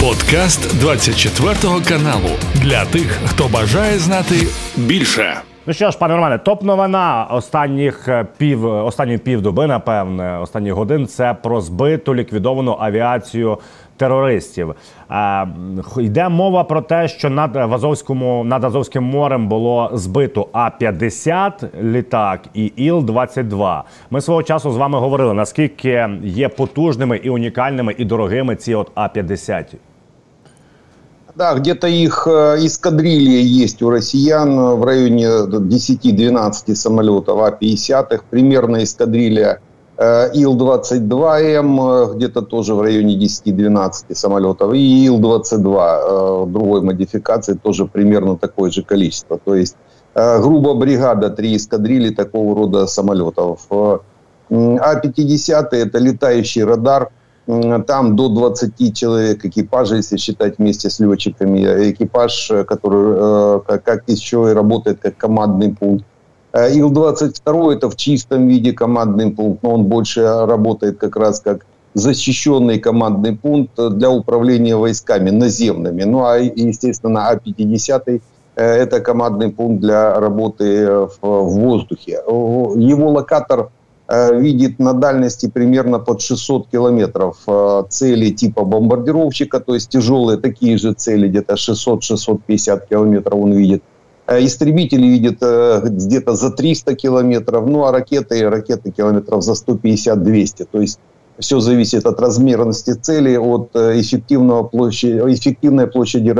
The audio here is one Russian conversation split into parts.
Подкаст 24 каналу для тих, хто бажає знати більше. Ну що ж, пане Романе, топ новина останніх е, пів останньої півдоби, напевне, останніх годин це про збиту ліквідовану авіацію терористів. Е, йде мова про те, що над Азовському над Азовським морем було збито А 50 літак і Іл 22 Ми свого часу з вами говорили наскільки є потужними і унікальними і дорогими ці от А 50 Да, где-то их э, эскадрилья есть у россиян в районе 10-12 самолетов А-50, примерно эскадрилья э, Ил-22М, э, где-то тоже в районе 10-12 самолетов, и Ил-22 другой модификации, тоже примерно такое же количество. То есть, грубо бригада, три эскадрильи такого рода самолетов. А-50 это летающий радар – там до 20 человек экипажа, если считать вместе с летчиками. Экипаж, э, который э, как еще и работает как командный пункт. Э, Ил-22 это в чистом виде командный пункт, но он больше работает как раз как защищенный командный пункт для управления войсками наземными. Ну а, естественно, А-50 это командный пункт для работы в воздухе. Его локатор Э, видит на дальности примерно под 600 километров э, цели типа бомбардировщика, то есть тяжелые такие же цели, где-то 600-650 километров он видит. Э, истребители видят где-то за 300 километров, ну а ракеты, ракеты километров за 150-200. То есть все зависит от размерности цели, от эффективного площади, эффективной площади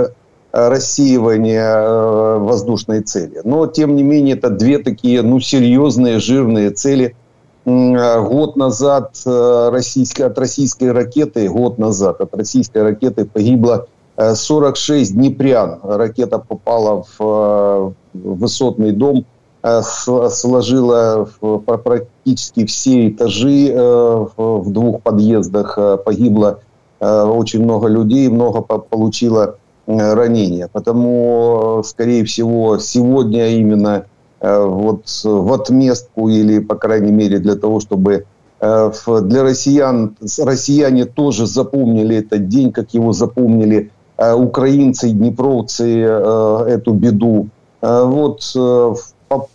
рассеивания воздушной цели. Но, тем не менее, это две такие ну, серьезные, жирные цели – Э, год назад э, российской, от российской ракеты, год назад от российской ракеты погибло 46 э, днепрян. Ракета попала в высотный дом, сложила практически все этажи в двух подъездах, погибло очень много людей, много получило ранения. Потому, скорее всего, сегодня именно Э, вот в отместку или, по крайней мере, для того, чтобы э, для россиян, россияне тоже запомнили этот день, как его запомнили э, украинцы и днепровцы эту беду. Вот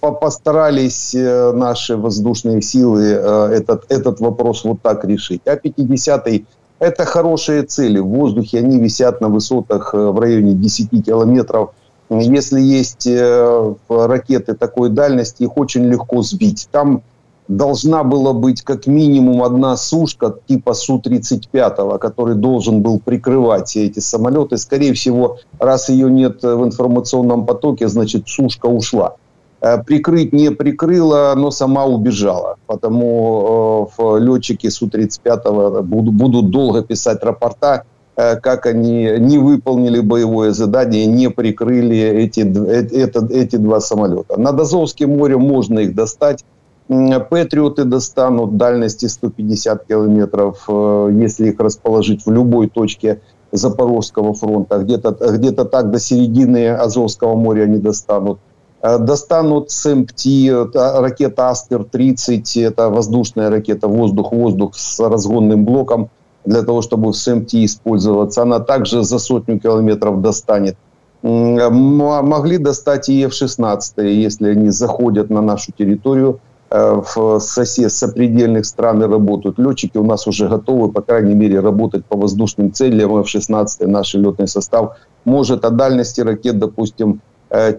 постарались наши воздушные силы этот, этот вопрос вот так решить. А-50 это хорошие цели. В воздухе они висят на высотах в районе 10 километров – если есть э, ракеты такой дальности, их очень легко сбить. Там должна была быть как минимум одна сушка типа Су-35, который должен был прикрывать эти самолеты. Скорее всего, раз ее нет в информационном потоке, значит, сушка ушла. Э, прикрыть не прикрыла, но сама убежала. Потому э, летчики Су-35 будут долго писать рапорта, как они не выполнили боевое задание, не прикрыли эти, э, это, эти два самолета. Над Азовским морем можно их достать. Патриоты достанут дальности 150 километров, э, если их расположить в любой точке Запорожского фронта. Где-то где так до середины Азовского моря они достанут. Достанут СМТ, ракета Астер-30, это воздушная ракета воздух-воздух с разгонным блоком для того, чтобы в СМТ использоваться. Она также за сотню километров достанет. Могли достать и F-16, если они заходят на нашу территорию, э, в сосед, сопредельных стран и работают. Летчики у нас уже готовы, по крайней мере, работать по воздушным целям. F-16 наш летный состав может о дальности ракет, допустим,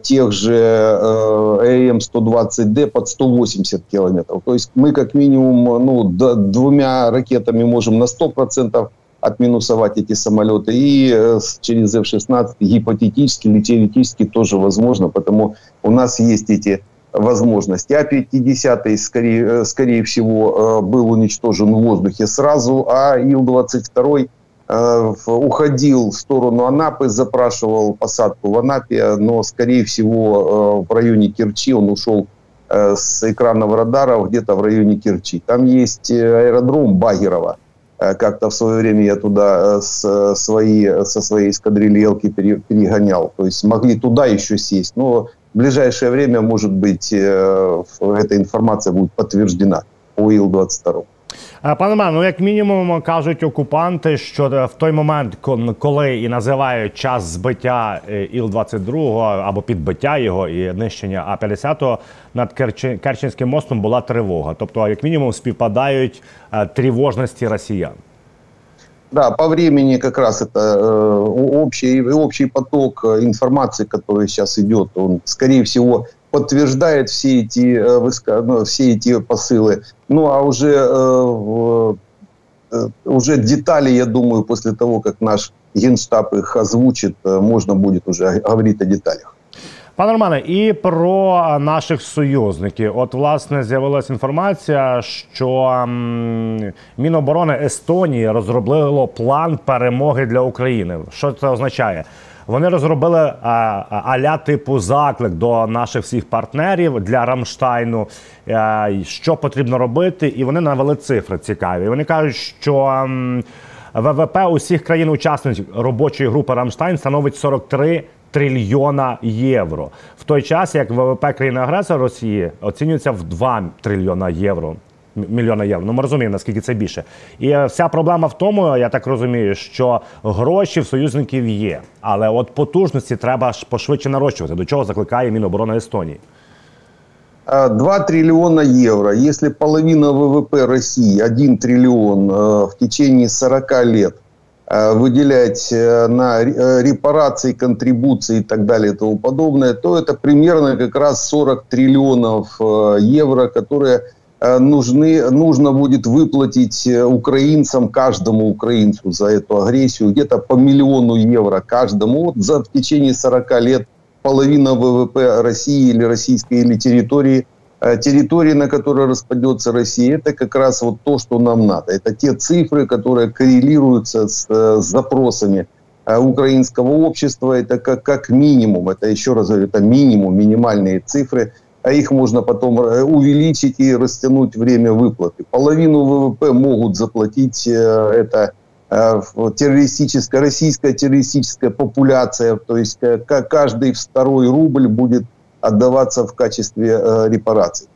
тех же э, АМ-120Д под 180 километров. То есть мы как минимум ну, двумя ракетами можем на 100% отминусовать эти самолеты. И э, через F-16 гипотетически или теоретически тоже возможно, потому у нас есть эти возможности. А-50 скорее, скорее всего был уничтожен в воздухе сразу, а Ил-22 Э, уходил в сторону Анапы, запрашивал посадку в Анапе, но, скорее всего, э, в районе Керчи он ушел э, с экранного радара где-то в районе Керчи. Там есть аэродром Багерова. Как-то в свое время я туда с свои, со своей эскадрильи перегонял. То есть могли туда еще сесть. Но в ближайшее время, может быть, эта информация будет подтверждена по Ил-22. Е, пане Ман, ну як мінімум кажуть окупанти, що в той момент, коли і називають час збиття е, Іл-22 або підбиття його і нищення А-50 над Керченським мостом була тривога. Тобто, як мінімум, співпадають е, тривожності росіян. Да, по времени как раз это э, общий, общий поток информации, который сейчас идет, он, скорее всего, подтверждает все эти, э, ну, все эти посылы. Ну, а уже, э, э, уже детали, я думаю, после того, как наш генштаб их озвучит, можно будет уже говорить о деталях. Пане Романе, і про наших союзників. От, власне, з'явилася інформація, що Міноборони Естонії розробило план перемоги для України. Що це означає? Вони розробили аля типу заклик до наших всіх партнерів для Рамштайну, що потрібно робити, і вони навели цифри цікаві. Вони кажуть, що ВВП усіх країн-учасниць робочої групи Рамштайн становить 43 трильйона євро. В той час як ВВП країни агресора Росії оцінюється в 2 трильйона євро мільйона євро. Ну ми розуміємо, наскільки це більше. І е, вся проблема в тому, я так розумію, що гроші в союзників є, але от потужності треба ж пошвидше нарощувати. До чого закликає Міноборони Естонії. 2 триллиона евро. Если половина ВВП России, 1 триллион в течение 40 лет выделять на репарации, контрибуции и так далее и тому подобное, то это примерно как раз 40 триллионов евро, которые Э, нужны, нужно будет выплатить э, украинцам, каждому украинцу за эту агрессию где-то по миллиону евро каждому вот за в течение 40 лет половина ВВП России или российской или территории, э, территории, на которой распадется Россия, это как раз вот то, что нам надо. Это те цифры, которые коррелируются с, с запросами украинского общества. Это как, как минимум, это еще раз говорю, это минимум, минимальные цифры – а их можно потом э, увеличить и растянуть время выплаты. Половину ВВП могут заплатить э, это э, террористическая, российская террористическая популяция, то есть каждый второй рубль будет отдаваться в качестве репараций.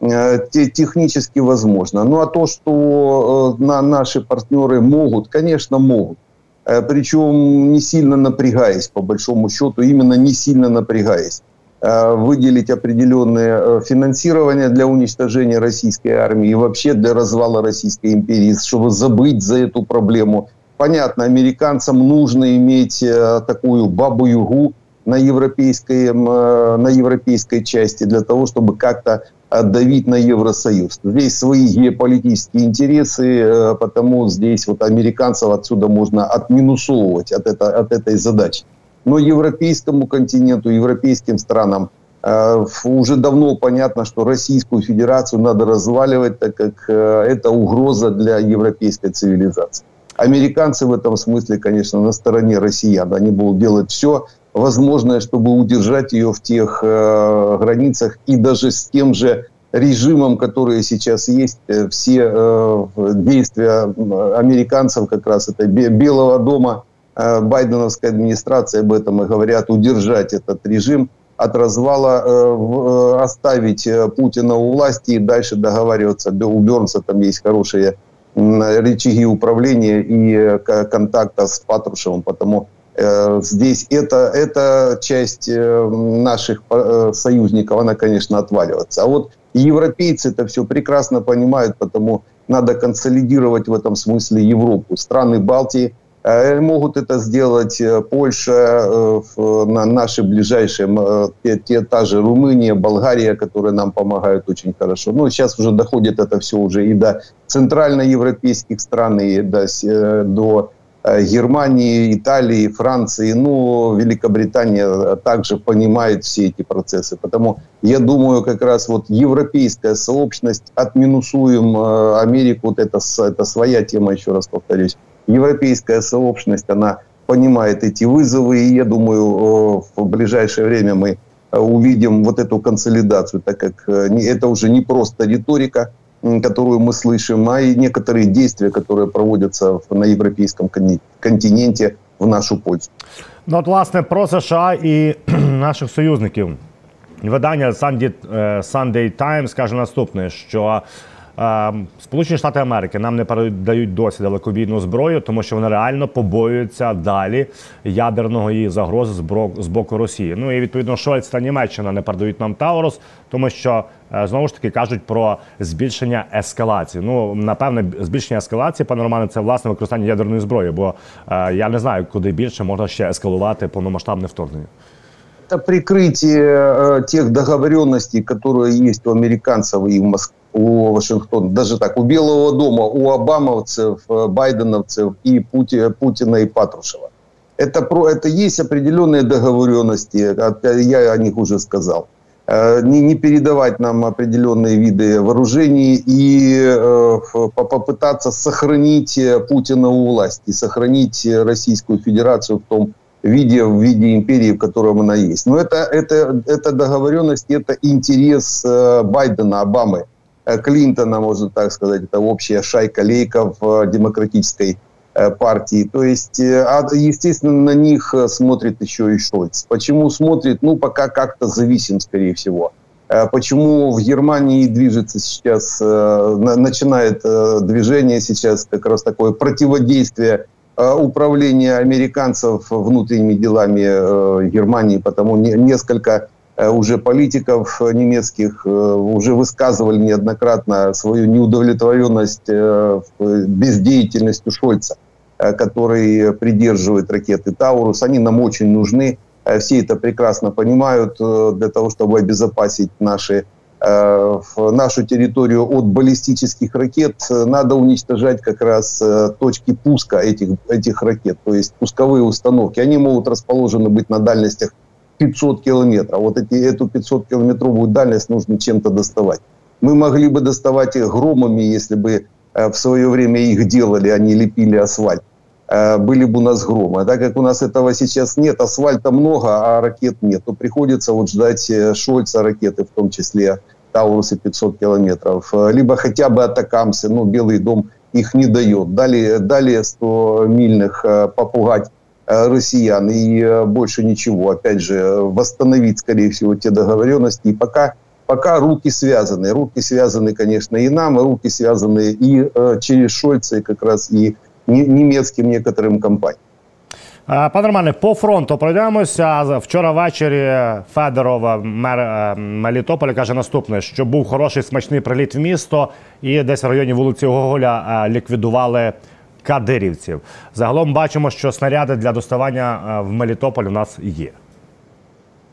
Технически возможно. Ну а то, что наши партнеры могут, конечно, могут. Причем не сильно напрягаясь, по большому счету, именно не сильно напрягаясь. Э, выделить определенное э, финансирование для уничтожения российской армии и вообще для развала Российской империи, чтобы забыть за эту проблему. Понятно, американцам нужно иметь э, такую бабу-югу на европейской, на европейской части для того, чтобы как-то давить на Евросоюз. Здесь свои геополитические интересы, потому здесь вот американцев отсюда можно отминусовывать от, это, от этой задачи. Но европейскому континенту, европейским странам э, уже давно понятно, что Российскую Федерацию надо разваливать, так как э, это угроза для европейской цивилизации. Американцы в этом смысле, конечно, на стороне россиян. Они будут делать все возможное, чтобы удержать ее в тех э, границах и даже с тем же режимом, который сейчас есть, все действия американцев как раз это Белого дома байденовской администрации об этом и говорят, удержать этот режим от развала, э, э, оставить Путина у власти и дальше договариваться. У Бернса там есть хорошие рычаги управления и контакта с Патрушевым, потому здесь это, эта часть наших союзников, она, конечно, отваливается. А вот европейцы это все прекрасно понимают, потому надо консолидировать в этом смысле Европу. Страны Балтии – Э, могут это сделать э, Польша, э, наши ближайшие, те, те, та же Румыния, Болгария, которые нам помогают очень хорошо. Ну, сейчас уже доходит это все уже и до центральноевропейских стран, и до, до Германии, Италии, Франции, ну, Великобритания также понимает все эти процессы. Потому я думаю, как раз вот европейская сообщность, отминусуем Америку, вот это, это своя тема, еще раз повторюсь, европейская сообщность, она понимает эти вызовы, и я думаю, в ближайшее время мы э, увидим вот эту консолидацию, так как э, это уже не просто риторика, которую мы слышим, а и некоторые действия, которые проводятся на европейском континенте в нашу пользу. Ну, от, власне, про США і наших союзників. Видання Sunday, Times каже наступне, що Сполучені Штати Америки нам не передають досі далекобійну зброю, тому що вони реально побоюються далі ядерного її загрози з боку Росії. Ну і відповідно Шольц та Німеччина не передають нам Таурус, тому що е, знову ж таки кажуть про збільшення ескалації. Ну напевне, збільшення ескалації, пане Романе, це власне використання ядерної зброї, бо е, я не знаю, куди більше можна ще ескалувати повномасштабне вторгнення. Это прикрытие э, тех договоренностей, которые есть у американцев и в Москве у Вашингтона, даже так, у Белого дома, у обамовцев, э, байденовцев и Пути, Путина и Патрушева. Это, про, это есть определенные договоренности, я о них уже сказал. Э, не, не передавать нам определенные виды вооружений и э, попытаться сохранить Путина у власти, сохранить Российскую Федерацию в том виде, в виде империи, в котором она есть. Но это, это, это договоренность, это интерес Байдена, Обамы Клинтона, можно так сказать, это общая шайка лейков э, демократической э, партии. То есть, а, естественно, на них смотрит еще и Шольц. Почему смотрит? Ну, пока как-то зависим, скорее всего. Почему в Германии движется сейчас, начинает движение сейчас как раз такое противодействие управления американцев внутренними делами Германии, потому несколько Э, уже политиков немецких э, уже высказывали неоднократно свою неудовлетворенность э, бездеятельностью Шольца, который придерживает ракеты «Таурус». Они нам очень нужны. Все это прекрасно понимают для того, чтобы обезопасить наши нашу территорию от баллистических ракет, надо уничтожать как раз точки пуска этих, этих ракет, то есть пусковые установки. Они могут расположены быть на дальностях 500 километров. Вот эти, эту 500-километровую дальность нужно чем-то доставать. Мы могли бы доставать их громами, если бы э, в свое время их делали, они лепили асфальт. Э, были бы у нас громы. А так как у нас этого сейчас нет, асфальта много, а ракет нет, то приходится вот ждать э, Шольца ракеты, в том числе Таурусы 500 километров. Либо хотя бы Атакамсы, но Белый дом их не дает. Далее, далее 100 мильных попугать россиян и э, больше ничего. Опять же, восстановить, скорее всего, те договоренности. И пока, пока руки связаны. Руки связаны, конечно, и нам, и руки связаны и э, через Шольца, и как раз и немецким некоторым компаниям. Пане Романе, по фронту пройдемося. Вчора ввечері Федорова, мер Мелітополя, каже наступне: що був хороший смачний приліт в місто, і десь в районі вулиці Гоголя ліквідували кадирівців. Загалом бачимо, що снаряди для доставання е, в Мелітополь у нас є.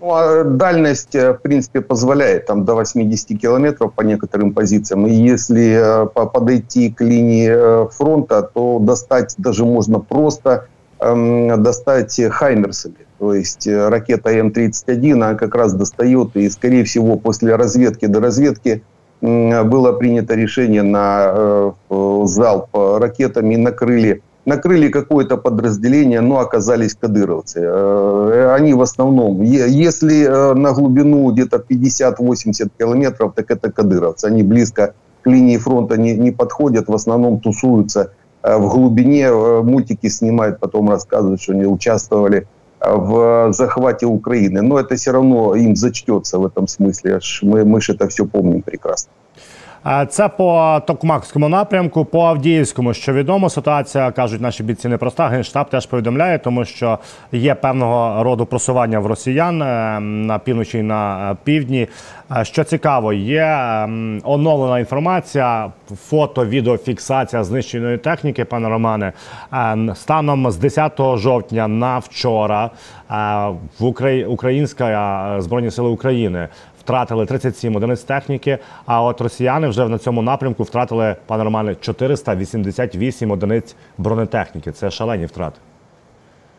Ну, а дальность, э, в принципе, позволяет там до 80 километров по некоторым позициям. И если э, подойти к линии э, фронта, то достать даже можно просто эм, достать хаймерсами. То есть ракета М-31, она как раз достает, и, скорее всего, после разведки до разведки было принято решение на э, залп ракетами, накрыли, накрыли какое-то подразделение, но оказались кадыровцы. Э, они в основном, если э, на глубину где-то 50-80 километров, так это кадыровцы. Они близко к линии фронта не, не подходят, в основном тусуются в глубине, мультики снимают, потом рассказывают, что они участвовали в захвате Украины. Но это все равно им зачтется в этом смысле. Мы, мы же это все помним прекрасно. Це по Токмакському напрямку, по Авдіївському, що відомо, ситуація кажуть наші бійці непроста. Генштаб теж повідомляє, тому що є певного роду просування в росіян е, на півночі і на півдні. Е, що цікаво, є ем, оновлена інформація, фото, відеофіксація знищеної техніки, пане Романе. Е, станом з 10 жовтня на вчора в Українська збройні сили України втратили 37 одиниць техніки. А от росіяни вже на цьому напрямку втратили, пане Романе, 488 одиниць бронетехніки. Це шалені втрати.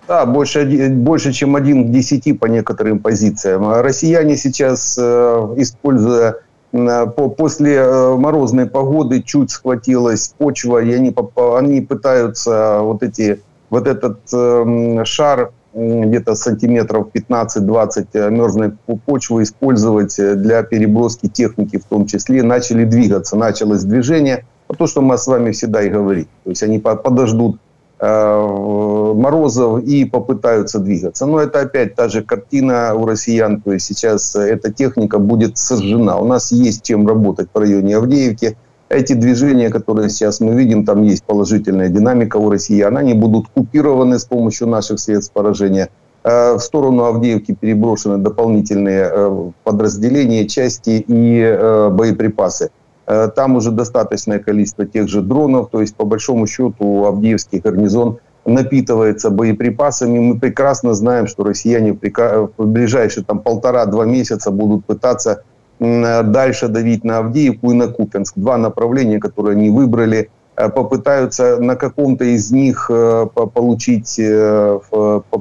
Да, больше, больше, чем один к десяти по некоторым позициям. Россияне сейчас, э, используя э, по, после э, морозной погоды, чуть схватилась почва, и они, они пытаются вот, эти, вот этот э, шар где-то сантиметров 15-20 э, мерзлой почвы использовать э, для переброски техники в том числе. Начали двигаться, началось движение. То, что мы с вами всегда и говорим. То есть они подождут э, морозов и попытаются двигаться. Но это опять та же картина у россиян. То есть сейчас эта техника будет сожжена. У нас есть чем работать в районе Авдеевки. Эти движения, которые сейчас мы видим, там есть положительная динамика у россиян, они будут купированы с помощью наших средств поражения. Э, в сторону Авдеевки переброшены дополнительные э, подразделения, части и э, боеприпасы. Там уже достаточное количество тех же дронов, то есть по большому счету Авдеевский гарнизон напитывается боеприпасами. Мы прекрасно знаем, что россияне в ближайшие там полтора-два месяца будут пытаться дальше давить на Авдеевку и на Купенск. Два направления, которые они выбрали, э, попытаются на каком-то из них э, получить, э,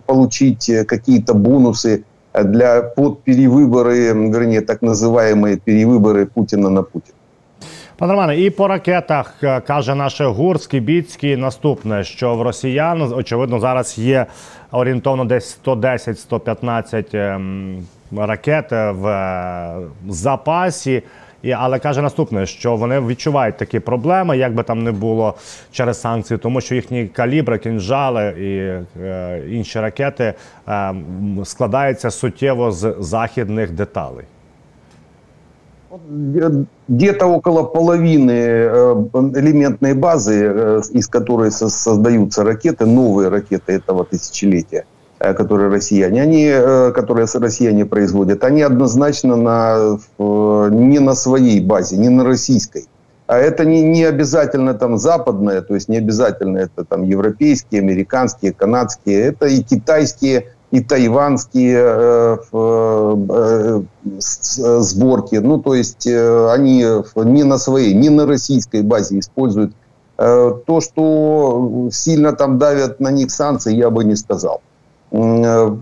получить какие-то бонусы для под перевыборы, вернее, так называемые перевыборы Путина на Путина. Пане Романе, і по ракетах каже наше Гурський, Біцький наступне, що в росіян очевидно зараз є орієнтовно десь 110-115 ракет в запасі. І, Але каже наступне, що вони відчувають такі проблеми, як би там не було через санкції, тому що їхні калібри, кінжали і е, інші ракети е, складаються суттєво з західних деталей. Где-то около половины э, элементной базы, э, из которой создаются ракеты, новые ракеты этого тысячелетия, э, которые россияне, они, которые россияне производят, они однозначно на, не на своей базе, не на российской. А это не, не обязательно там западное, то есть не обязательно это там европейские, американские, канадские, это и китайские и тайванские э, э, сборки. Ну, то есть э, они не на своей, не на российской базе используют. Э, то, что сильно там давят на них санкции, я бы не сказал. Э,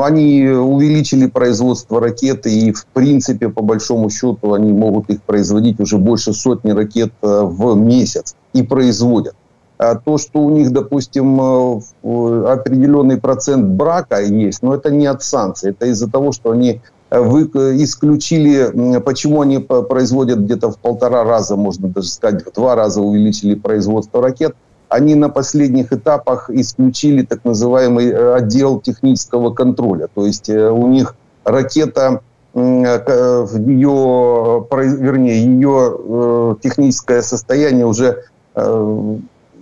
они увеличили производство ракеты и, в принципе, по большому счету, они могут их производить уже больше сотни ракет э, в месяц и производят. А то, что у них, допустим, э, определенный процент брака есть, но это не от санкций, это из-за того, что они вы исключили, почему они производят где-то в полтора раза, можно даже сказать, в два раза увеличили производство ракет. Они на последних этапах исключили так называемый э, отдел технического контроля. То есть у них ракета, ее, вернее, ее техническое состояние уже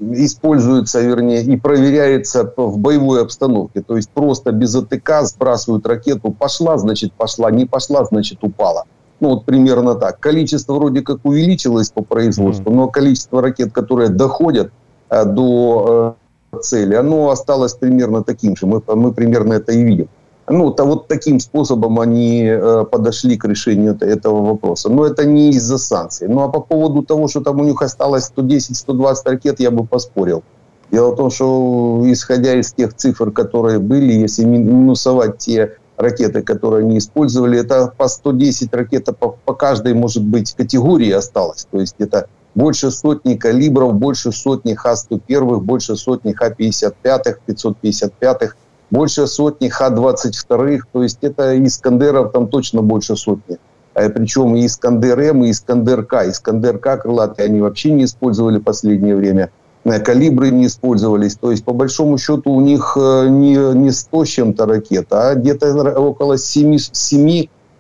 используется, вернее, и проверяется в боевой обстановке. То есть просто без АТК сбрасывают ракету. Пошла, значит, пошла. Не пошла, значит, упала. Ну, вот примерно так. Количество вроде как увеличилось по производству, но количество ракет, которые доходят э, до э, цели, оно осталось примерно таким же. Мы, мы примерно это и видим. Ну, то вот таким способом они э, подошли к решению этого вопроса. Но это не из-за санкций. Ну, а по поводу того, что там у них осталось 110-120 ракет, я бы поспорил. Дело в том, что исходя из тех цифр, которые были, если минусовать те ракеты, которые они использовали, это по 110 ракет по, по каждой, может быть, категории осталось. То есть это больше сотни калибров, больше сотни Х-101, больше сотни Х-55, 555 больше сотни Х-22, то есть это Искандеров там точно больше сотни. А Причем и Искандер М, и Искандер К. Искандер К крылатые они вообще не использовали в последнее время. Э, калибры не использовались. То есть, по большому счету, у них э, не, не 100 с чем-то ракет, а где-то около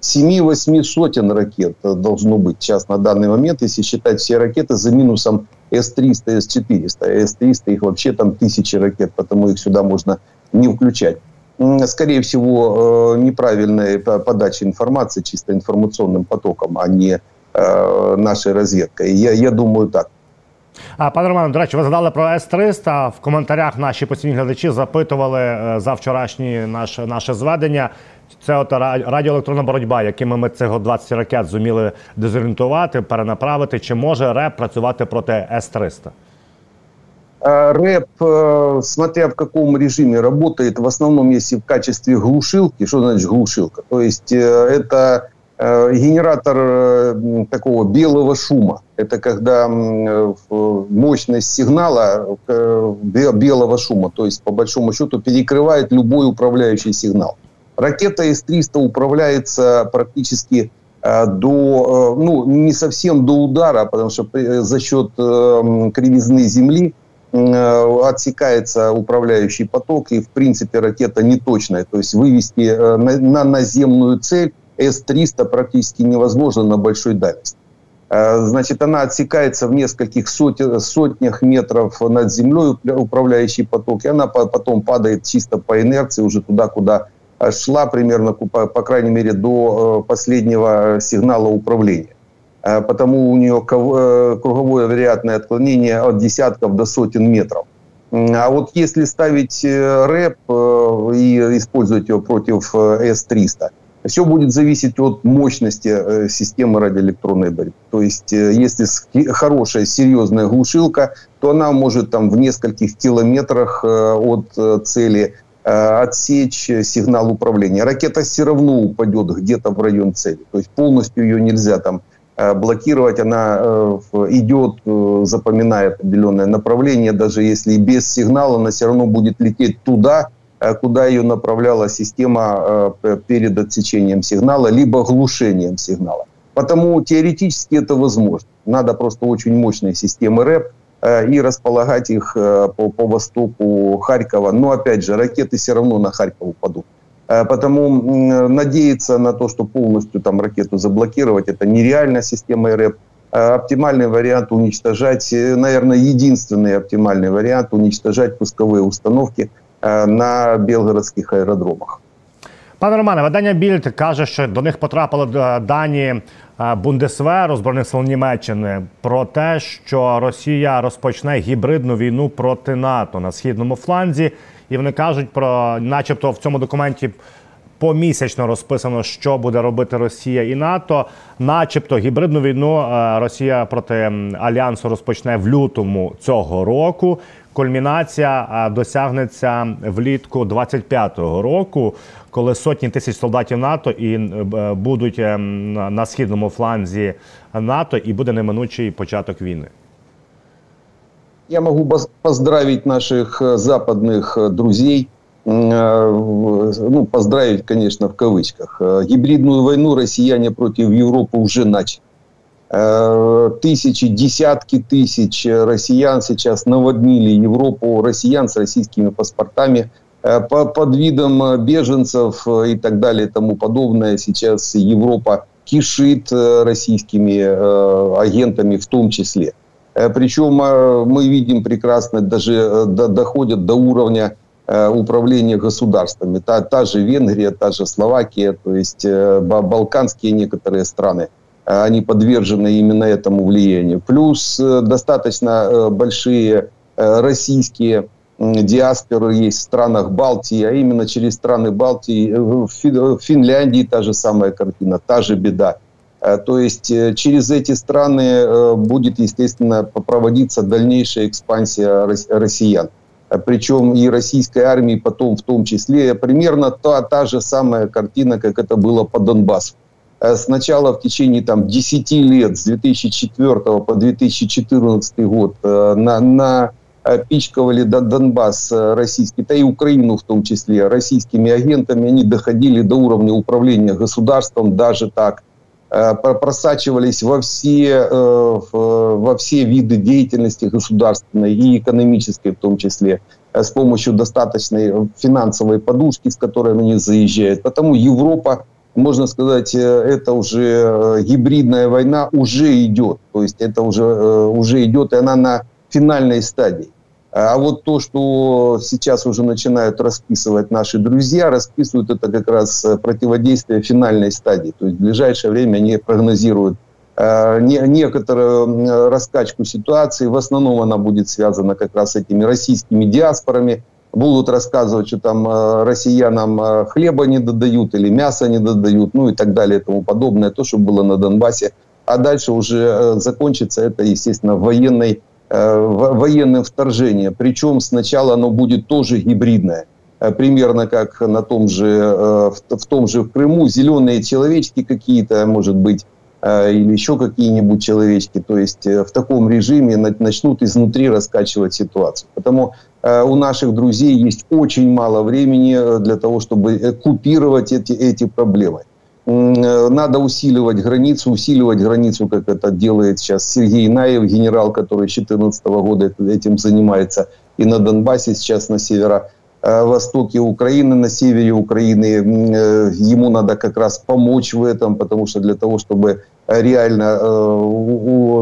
7-8 сотен ракет должно быть сейчас на данный момент, если считать все ракеты за минусом С-300, С-400. С-300 их вообще там тысячи ракет, потому их сюда можно не включать. Скорее всего, э, неправильная подача информации чисто информационным потоком, а не э, нашей разведкой. Я, я думаю так. А пане Романе, до речі, ви згадали про С-300. В коментарях наші постійні глядачі запитували е, за вчорашнє наше наше зведення. Це от радіоелектронна боротьба, якими ми цих 20 ракет зуміли дезорієнтувати, перенаправити. Чи може РЕП працювати проти С-300? А, рэп, э, смотря в каком режиме работает, в основном если в качестве глушилки, что значит глушилка? То есть э, это э, генератор такого белого шума. Это когда мощность сигнала белого шума, то есть по большому счету перекрывает любой управляющий сигнал. Ракета С-300 управляется практически до, ну, не совсем до удара, потому что за счет кривизны Земли Э, отсекается управляющий поток, и, в принципе, ракета неточная. То есть вывести э, на, наземную цель С-300 практически невозможно на большой дальности. Значит, она отсекается в нескольких сотнях метров над землей, управляющий поток, и она потом падает чисто по инерции уже туда, куда шла примерно, по, крайней мере, до последнего сигнала управления. Потому у нее круговое вероятное отклонение от десятков до сотен метров. А вот если ставить рэп и использовать ее против С-300, все будет зависеть от мощности э, системы радиоэлектронной борьбы. То есть, э, если хорошая, серьезная глушилка, то она может там в нескольких километрах э, от цели отсечь сигнал управления. Ракета все равно упадет где-то в район цели. То есть полностью ее нельзя там блокировать. Она идет, запоминает определенное направление. Даже если без сигнала, она все равно будет лететь туда, Э, куда ее направляла система э, перед отсечением сигнала, либо глушением сигнала. Потому теоретически это возможно. Надо просто очень мощные системы РЭП э, и располагать их по, по востоку Харькова. Но опять же, ракеты все равно на Харьков упадут. Потому надеяться на то, что полностью там ракету заблокировать, это нереально система РЭП. Оптимальный вариант уничтожать, наверное, единственный оптимальный вариант уничтожать пусковые установки – Е, на білгородських аеродромах. Пане Романе, видання Більд каже, що до них потрапили е, дані е, Бундесверу збройних сил Німеччини про те, що Росія розпочне гібридну війну проти НАТО на східному фланзі, і вони кажуть про, начебто, в цьому документі помісячно розписано, що буде робити Росія і НАТО, начебто, гібридну війну Росія проти альянсу розпочне в лютому цього року. Кульмінація досягнеться влітку 25-го року, коли сотні тисяч солдатів НАТО і е, будуть е, на східному фланзі НАТО, і буде неминучий початок війни. Я могу поздравить наших э, западных э, друзей. Э, ну, поздравить, конечно, в кавычках. Гибридную войну россияне против Европы уже начали. Э, тысячи, десятки тысяч россиян сейчас наводнили Европу, россиян с российскими паспортами э, под видом беженцев и так далее и тому подобное. Сейчас Европа кишит э, российскими агентами в том числе. Причем мы видим прекрасно, даже доходят до уровня управления государствами. Та, та же Венгрия, та же Словакия, то есть балканские некоторые страны. Э, они подвержены именно этому влиянию. Плюс э, достаточно э, большие российские диаспоры есть в странах Балтии, а именно через страны Балтии, в Финляндии та же самая картина, та же беда. То есть через эти страны будет, естественно, проводиться дальнейшая экспансия россиян. Причем и российской армии потом в том числе. Примерно та, та же самая картина, как это было по Донбассу. Э, сначала в течение там, 10 лет, с 2004 по 2014 год, э, на, на э, пичкали Донбасс российский, да и Украину в том числе, российскими агентами, они доходили до уровня управления государством, даже так, просачивались во все, во все виды деятельности государственной и экономической в том числе, с помощью достаточной финансовой подушки, с которой они заезжают. Потому Европа можно сказать, э, это уже э, гибридная война уже идет. То есть это уже, э, уже идет, и она на финальной стадии. А вот то, что сейчас уже начинают расписывать наши друзья, расписывают это как раз противодействие финальной стадии. То есть в ближайшее время они прогнозируют некоторую раскачку ситуации. В основном она будет связана как раз с этими российскими диаспорами, будут рассказывать, что там э, россиянам э, хлеба не додают или мяса не додают, ну и так далее и тому подобное, то, что было на Донбассе. А дальше уже э, закончится это, естественно, военной, военным вторжением. Причем сначала оно будет тоже гибридное. Примерно как на том же, в том же Крыму, зеленые человечки какие-то, может быть, или еще какие-нибудь человечки, то есть в таком режиме начнут изнутри раскачивать ситуацию. Потому Э, у наших друзей есть очень мало времени э, для того, чтобы э, купировать эти, эти проблемы. Надо усиливать границу, усиливать границу, как это делает сейчас Сергей Наев, генерал, который с 2014 года этим занимается. И на Донбассе, сейчас на северо-востоке Украины, на севере Украины. Ему надо как раз помочь в этом, потому что для того, чтобы реально,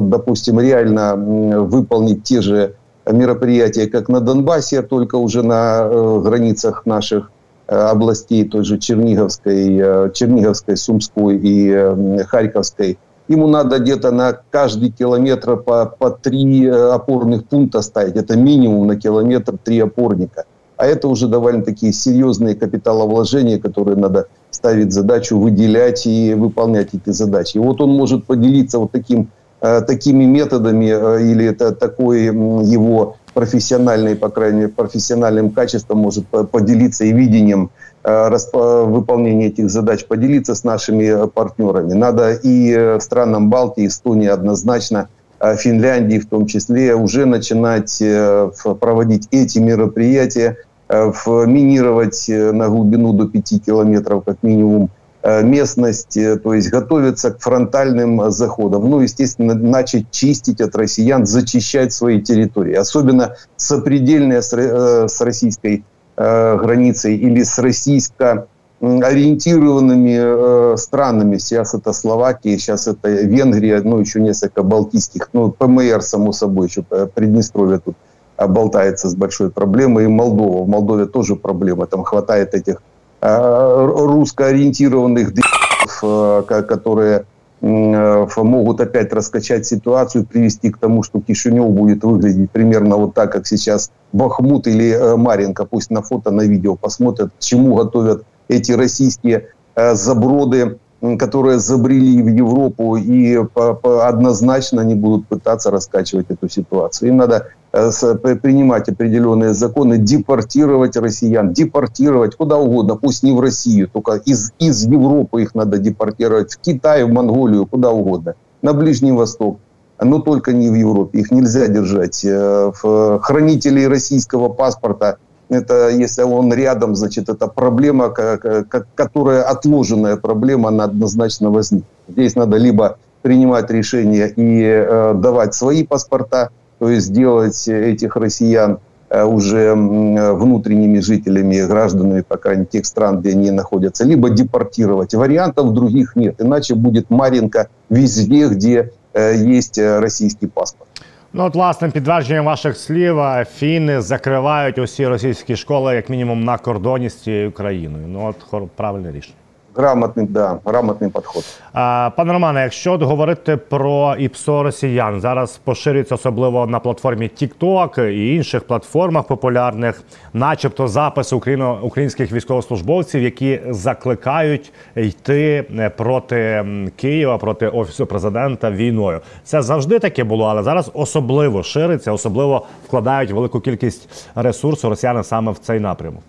допустим, реально выполнить те же мероприятия, как на Донбассе, только уже на границах наших областей, той же Черниговской, Черниговской, Сумской и Харьковской. Ему надо где-то на каждый километр по, по три опорных пункта ставить. Это минимум на километр три опорника. А это уже довольно-таки серьезные капиталовложения, которые надо ставить задачу выделять и выполнять эти задачи. И вот он может поделиться вот таким, э, такими методами э, или это такой его профессиональный, по крайней мере, профессиональным качеством может поделиться и видением э, выполнения этих задач, поделиться с нашими партнерами. Надо и странам Балтии, Эстонии однозначно Финляндии в том числе уже начинать проводить эти мероприятия Э, минировать э, на глубину до 5 километров как минимум э, местность, то есть готовиться к фронтальным заходам. Ну, естественно, начать чистить от россиян, зачищать свои территории. Особенно сопредельные с российской границей или с российско ориентированными странами. Сейчас это Словакия, сейчас это Венгрия, ну, еще несколько балтийских, ну, ПМР, само собой, еще Приднестровье тут болтается с большой проблемой. И Молдова. В Молдове тоже проблема. Там хватает этих э, русско-ориентированных э, которые э, могут опять раскачать ситуацию, привести к тому, что Кишинев будет выглядеть примерно вот так, как сейчас Бахмут или э, Маринка. Пусть на фото, на видео посмотрят, чему готовят эти российские э, заброды, которые забрели в Европу и однозначно они будут пытаться раскачивать эту ситуацию. Им надо Э, принимать определенные законы, депортировать россиян, депортировать куда угодно, пусть не в Россию, только из, из Европы их надо депортировать, в Китай, в Монголию, куда угодно, на Ближний Восток, но только не в Европе. Их нельзя держать. Э, хранителей российского паспорта, это если он рядом, значит, это проблема, которая отложенная проблема, она однозначно возникнет. Здесь надо либо принимать решения и э, давать свои паспорта, то есть сделать этих россиян э, уже внутренними жителями, гражданами, по крайней мере, тех стран, где они находятся, либо депортировать. Вариантов других нет, иначе будет Маринка везде, где э, есть э, российский паспорт. Ну, от власним підтвердженням ваших слів, фіни закривають усі російські школи, як мінімум, на кордоні з цією країною. Ну, от правильне рішення. Грамотний, да, грамотний підход. Пане Романе, якщо говорити про ІПСО росіян, зараз поширюється особливо на платформі TikTok і інших платформах популярних, начебто запис україно українських військовослужбовців, які закликають йти е, проти Києва, проти офісу президента війною. Це завжди таке було, але зараз особливо шириться, особливо вкладають велику кількість ресурсу росіяни саме в цей напрямок.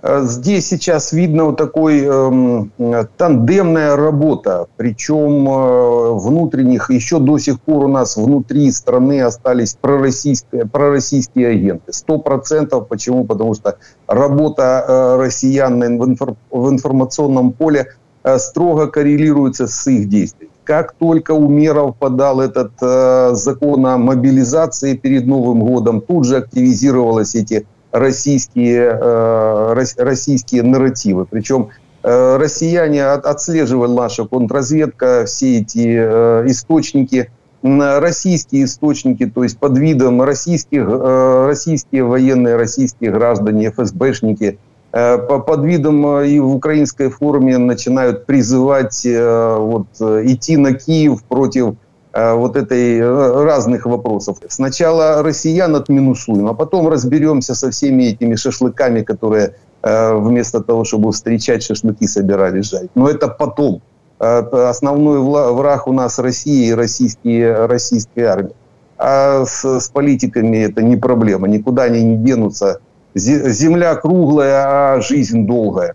Э, здесь сейчас видно вот такой э, тандемная работа, причем э, внутренних, еще до сих пор у нас внутри страны остались пророссийские, пророссийские агенты. Сто процентов. Почему? Потому что работа э, россиян в, инфор, в информационном поле э, строго коррелируется с их действиями. Как только Умеров подал этот э, закон о мобилизации перед Новым годом, тут же активизировалась эти российские, э, российские нарративы. Причем э, россияне отслеживали наша контрразведка, все эти э, источники, российские источники, то есть под видом российских, российские военные, российские граждане, ФСБшники, под видом и в украинской форме начинают призывать вот, идти на Киев против вот этой э, разных вопросов. Сначала россиян отминусуем, а потом разберемся со всеми этими шашлыками, которые э, вместо того, чтобы встречать шашлыки, собирались жарить. Но это потом. Основной враг у нас Россия и российские, российская армия. А с, с политиками это не проблема, никуда они не денутся. Земля круглая, а жизнь долгая.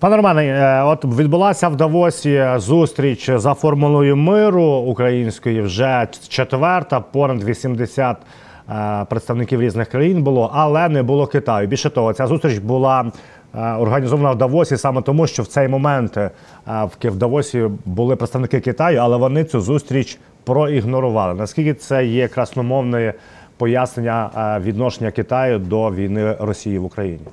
Пане Романе, е, от відбулася в Давосі зустріч за формулою миру української вже четверта, понад 80 е, представників різних країн було, але не було Китаю. Більше того, ця зустріч була е, організована в Давосі саме тому, що в цей момент в Давосі були представники Китаю, але вони цю зустріч проігнорували. Наскільки це є красномовне пояснення відношення Китаю до війни Росії в Україні?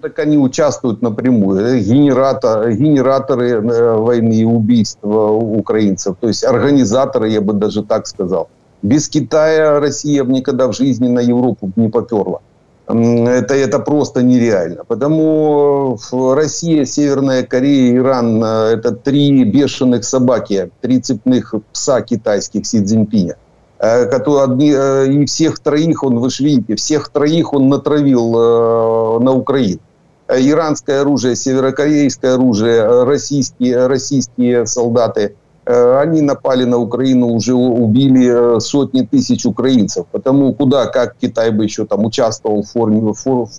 Так они участвуют напрямую. Генератор, генераторы войны и убийства украинцев, то есть организаторы, я бы даже так сказал. Без Китая Россия бы никогда в жизни на Европу не поперла. Это, это просто нереально. Потому Россия, Северная Корея, Иран – это три бешеных собаки, три цепных пса китайских Си Цзиньпиня. Э, одни, э, и всех троих он, вы же видите, всех троих он натравил э, на Украину. Иранское оружие, северокорейское оружие, российские, российские солдаты – Э, они напали на Украину, уже убили э, сотни тысяч украинцев. Потому куда, как Китай бы еще там участвовал в, форме,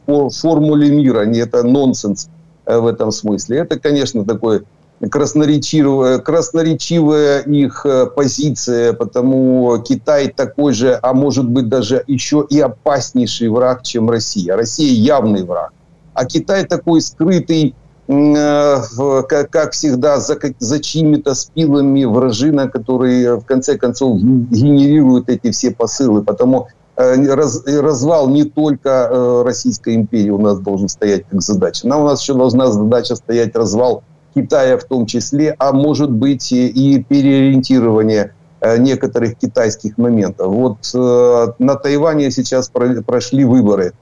в формуле мира, не это нонсенс э, в этом смысле. Это, конечно, такой красноречивая, красноречивая их позиция, потому Китай такой же, а может быть даже еще и опаснейший враг, чем Россия. Россия явный враг. А Китай такой скрытый Э, как всегда, за, за чьими-то спилами вражина, которые в конце концов генерируют эти все посылы. Потому э, раз, развал не только э, Российской империи у нас должен стоять как задача. Нам у нас еще должна задача стоять развал Китая в том числе, а может быть и переориентирование некоторых китайских моментов. Вот на Тайване сейчас прошли выборы.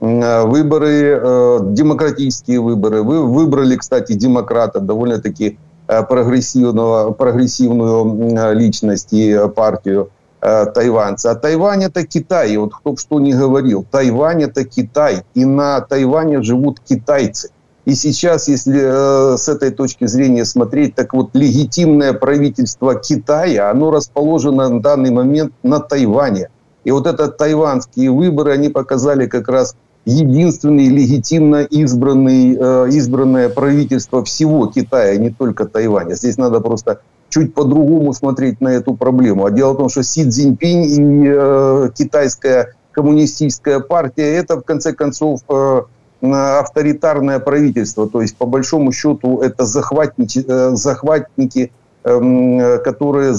Э, выборы, э, демократические выборы. Вы выбрали, кстати, демократа, довольно-таки э, прогрессивного, прогрессивную личность и партию тайванца. А Тайвань это Китай. И вот кто бы что ни говорил, Тайвань это Китай. И на Тайване живут китайцы. И сейчас, если э, с этой точки зрения смотреть, так вот легитимное правительство Китая, оно расположено на данный момент на Тайване. И вот это тайванские выборы, они показали как раз единственный легитимно избранный, э, избранное правительство всего Китая, не только Тайваня. Здесь надо просто чуть по-другому смотреть на эту проблему. А дело в том, что Си Цзиньпинь и э, китайская коммунистическая партия – это, в конце концов, э, авторитарное правительство. То есть, по большому счету, это захватники, э, захватники которые,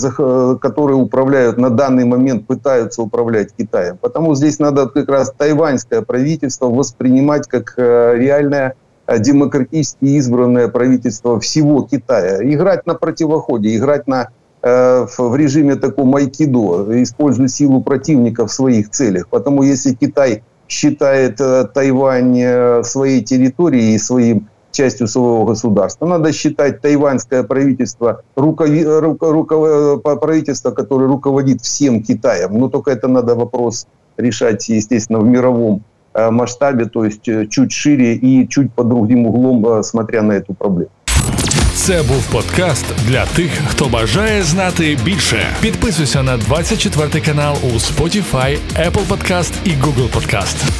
которые управляют на данный момент, пытаются управлять Китаем. Потому здесь надо как раз тайваньское правительство воспринимать как э, реальное э, демократически избранное правительство всего Китая. Играть на противоходе, играть на, э, в режиме такого майкидо, используя силу противника в своих целях. Потому если Китай считает Тайвань своей территорией и своим частью своего государства. Надо считать тайваньское правительство рукови, руко, руко, правительство, которое руководит всем Китаем. Но только это надо вопрос решать, естественно, в мировом э, масштабе, то есть э, чуть шире и чуть под другим углом, э, смотря на эту проблему. Це був подкаст для тих, хто бажає знати більше. Підписуйся на 24 канал у Spotify, Apple Podcast і Google Podcast.